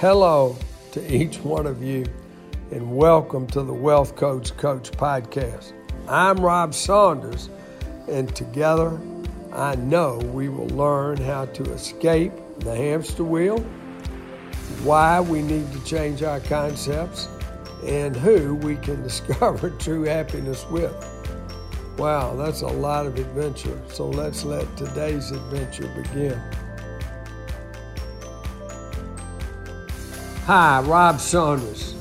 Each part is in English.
Hello to each one of you, and welcome to the Wealth Coach Coach podcast. I'm Rob Saunders, and together I know we will learn how to escape the hamster wheel, why we need to change our concepts, and who we can discover true happiness with. Wow, that's a lot of adventure. So let's let today's adventure begin. Hi, Rob Saunders.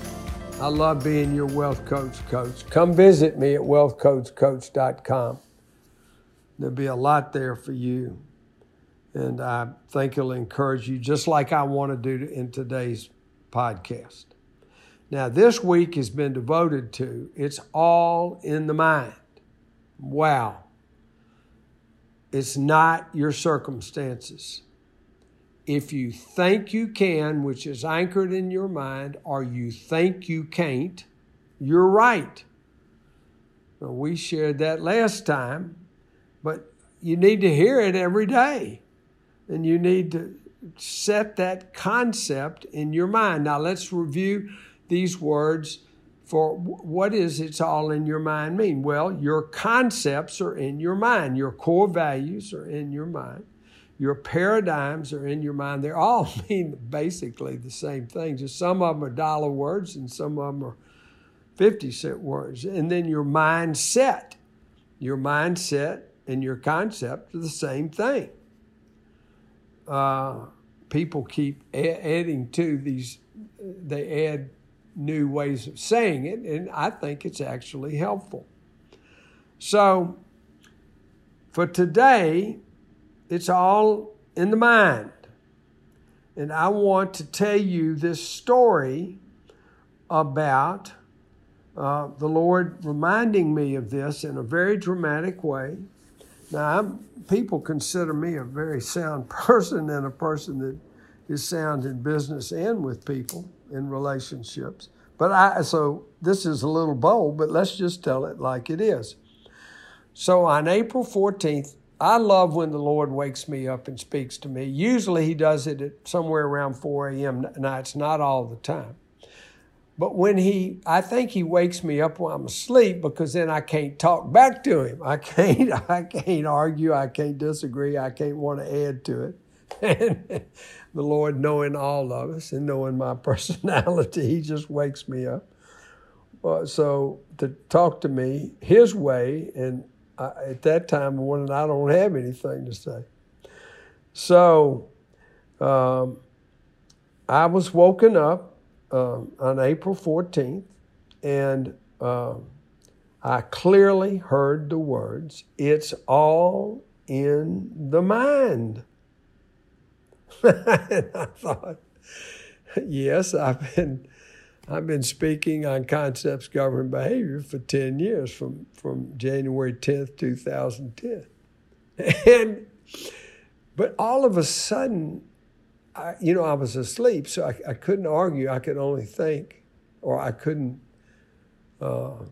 I love being your wealth coach coach. Come visit me at wealthcoachcoach.com. There'll be a lot there for you. And I think it'll encourage you, just like I want to do in today's podcast. Now, this week has been devoted to it's all in the mind. Wow. It's not your circumstances. If you think you can, which is anchored in your mind, or you think you can't, you're right. Well, we shared that last time, but you need to hear it every day. And you need to set that concept in your mind. Now, let's review these words for what is it's all in your mind mean? Well, your concepts are in your mind, your core values are in your mind, your paradigms are in your mind. They all mean basically the same thing. Just some of them are dollar words and some of them are 50 cent words. And then your mindset, your mindset and your concept are the same thing. Uh, people keep a- adding to these, they add new ways of saying it, and I think it's actually helpful. So, for today, it's all in the mind. And I want to tell you this story about uh, the Lord reminding me of this in a very dramatic way. Now, I'm, people consider me a very sound person and a person that is sound in business and with people in relationships. But I so this is a little bold, but let's just tell it like it is. So on April 14th, I love when the Lord wakes me up and speaks to me. Usually he does it at somewhere around 4 a.m. nights, not all the time. But when he, I think he wakes me up while I'm asleep because then I can't talk back to him. I can't, I can't argue. I can't disagree. I can't want to add to it. And the Lord knowing all of us and knowing my personality, He just wakes me up. Uh, so to talk to me His way, and I, at that time when I don't have anything to say. So um, I was woken up um, on April 14th, and um, I clearly heard the words, It's all in the mind. and I thought, yes, I've been I've been speaking on concepts governing behavior for 10 years from, from January 10th, 2010. And but all of a sudden, I, you know, I was asleep, so I, I couldn't argue. I could only think, or I couldn't uh,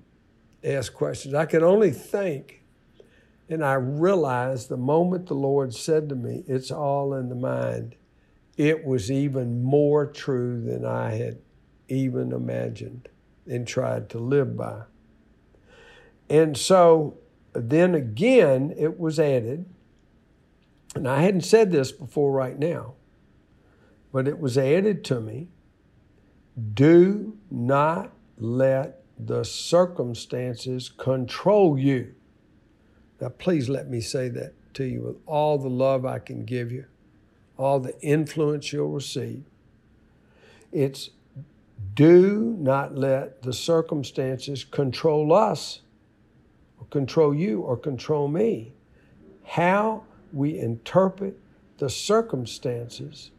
ask questions. I could only think. And I realized the moment the Lord said to me, It's all in the mind, it was even more true than I had even imagined and tried to live by. And so then again, it was added, and I hadn't said this before right now, but it was added to me do not let the circumstances control you. Now, please let me say that to you with all the love I can give you, all the influence you'll receive. It's do not let the circumstances control us, or control you, or control me. How we interpret the circumstances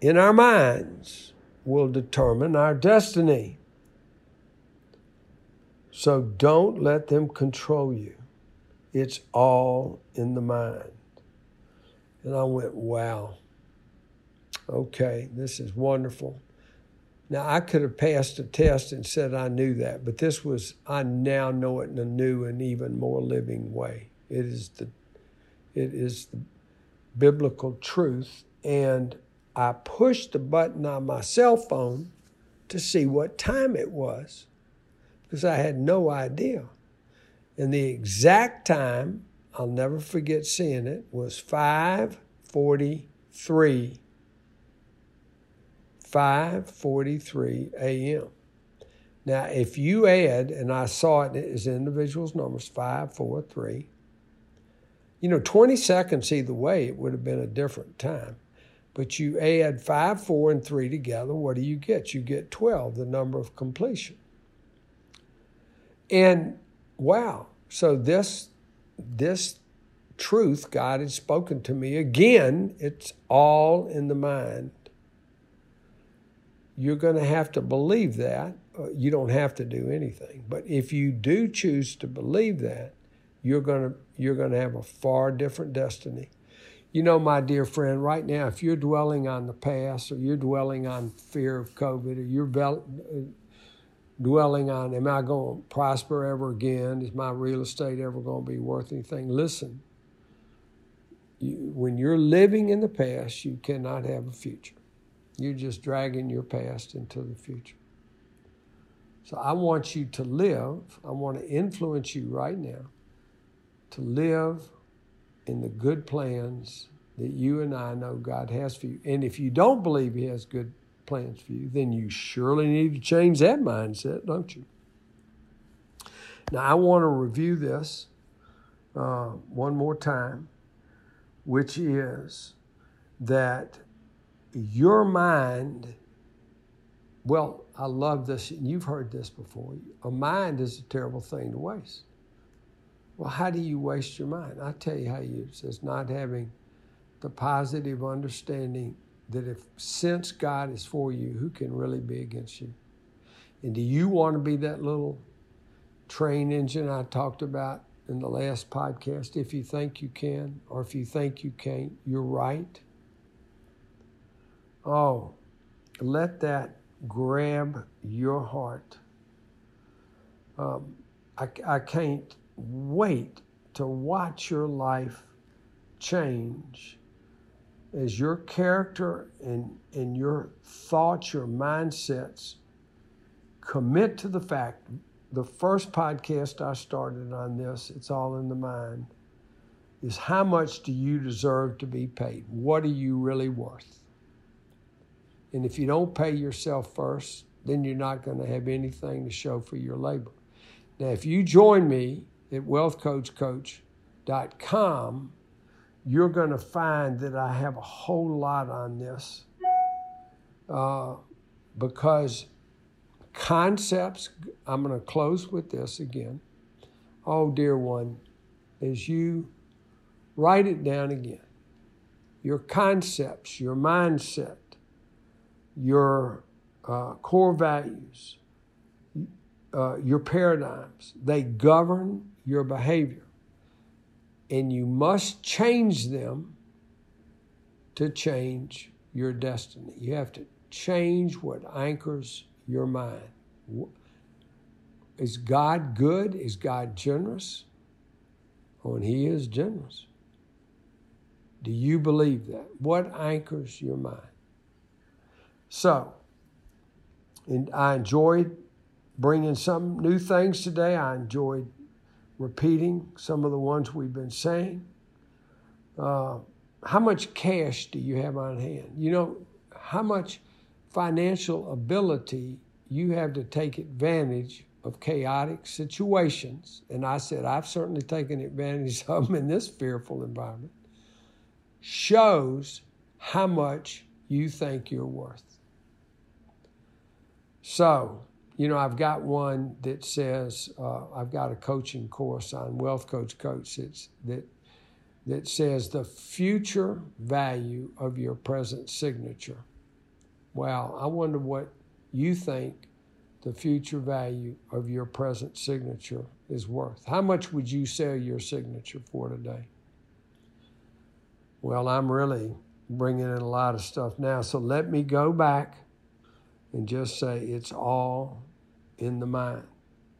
in our minds will determine our destiny. So don't let them control you. It's all in the mind. And I went, wow. Okay, this is wonderful. Now, I could have passed a test and said I knew that, but this was, I now know it in a new and even more living way. It is the, it is the biblical truth. And I pushed the button on my cell phone to see what time it was because I had no idea. And the exact time, I'll never forget seeing it, was 5:43 5:43 a.m. Now, if you add, and I saw it as individuals numbers, 543, you know, 20 seconds either way, it would have been a different time. But you add 5, 4, and 3 together, what do you get? You get 12, the number of completion. And wow, so this this truth God had spoken to me again, it's all in the mind. You're going to have to believe that. Uh, you don't have to do anything, but if you do choose to believe that, you're going to you're going to have a far different destiny. You know, my dear friend, right now, if you're dwelling on the past or you're dwelling on fear of COVID or you're dwelling on, am I going to prosper ever again? Is my real estate ever going to be worth anything? Listen, you, when you're living in the past, you cannot have a future. You're just dragging your past into the future. So I want you to live, I want to influence you right now to live in the good plans that you and I know God has for you. And if you don't believe He has good plans for you, then you surely need to change that mindset, don't you? Now, I want to review this uh, one more time, which is that your mind, well, I love this, and you've heard this before. A mind is a terrible thing to waste. Well, how do you waste your mind? I tell you how you it's not having the positive understanding that if since God is for you, who can really be against you? And do you want to be that little train engine I talked about in the last podcast? If you think you can, or if you think you can't, you're right. Oh, let that grab your heart. Um, I, I can't wait to watch your life change as your character and, and your thoughts, your mindsets commit to the fact. The first podcast I started on this, It's All in the Mind, is how much do you deserve to be paid? What are you really worth? And if you don't pay yourself first, then you're not going to have anything to show for your labor. Now, if you join me at wealthcoachcoach.com, you're going to find that I have a whole lot on this uh, because concepts, I'm going to close with this again. Oh, dear one, as you write it down again, your concepts, your mindset, your uh, core values, uh, your paradigms, they govern your behavior. And you must change them to change your destiny. You have to change what anchors your mind. Is God good? Is God generous? Oh, and He is generous. Do you believe that? What anchors your mind? So, and I enjoyed bringing some new things today. I enjoyed repeating some of the ones we've been saying. Uh, how much cash do you have on hand? You know, how much financial ability you have to take advantage of chaotic situations. And I said, I've certainly taken advantage of them in this fearful environment. Shows how much you think you're worth. So, you know, I've got one that says uh, I've got a coaching course on Wealth Coach Coach that's, that that says the future value of your present signature. Well, I wonder what you think the future value of your present signature is worth. How much would you sell your signature for today? Well, I'm really bringing in a lot of stuff now, so let me go back and just say it's all in the mind.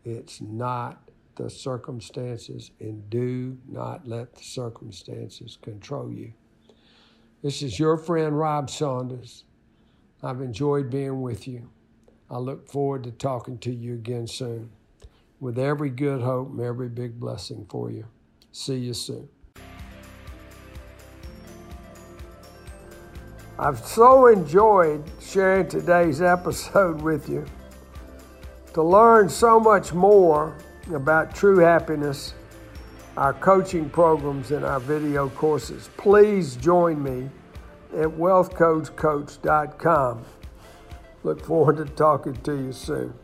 It's not the circumstances, and do not let the circumstances control you. This is your friend Rob Saunders. I've enjoyed being with you. I look forward to talking to you again soon. With every good hope and every big blessing for you. See you soon. I've so enjoyed sharing today's episode with you. To learn so much more about true happiness, our coaching programs, and our video courses, please join me at wealthcoachcoach.com. Look forward to talking to you soon.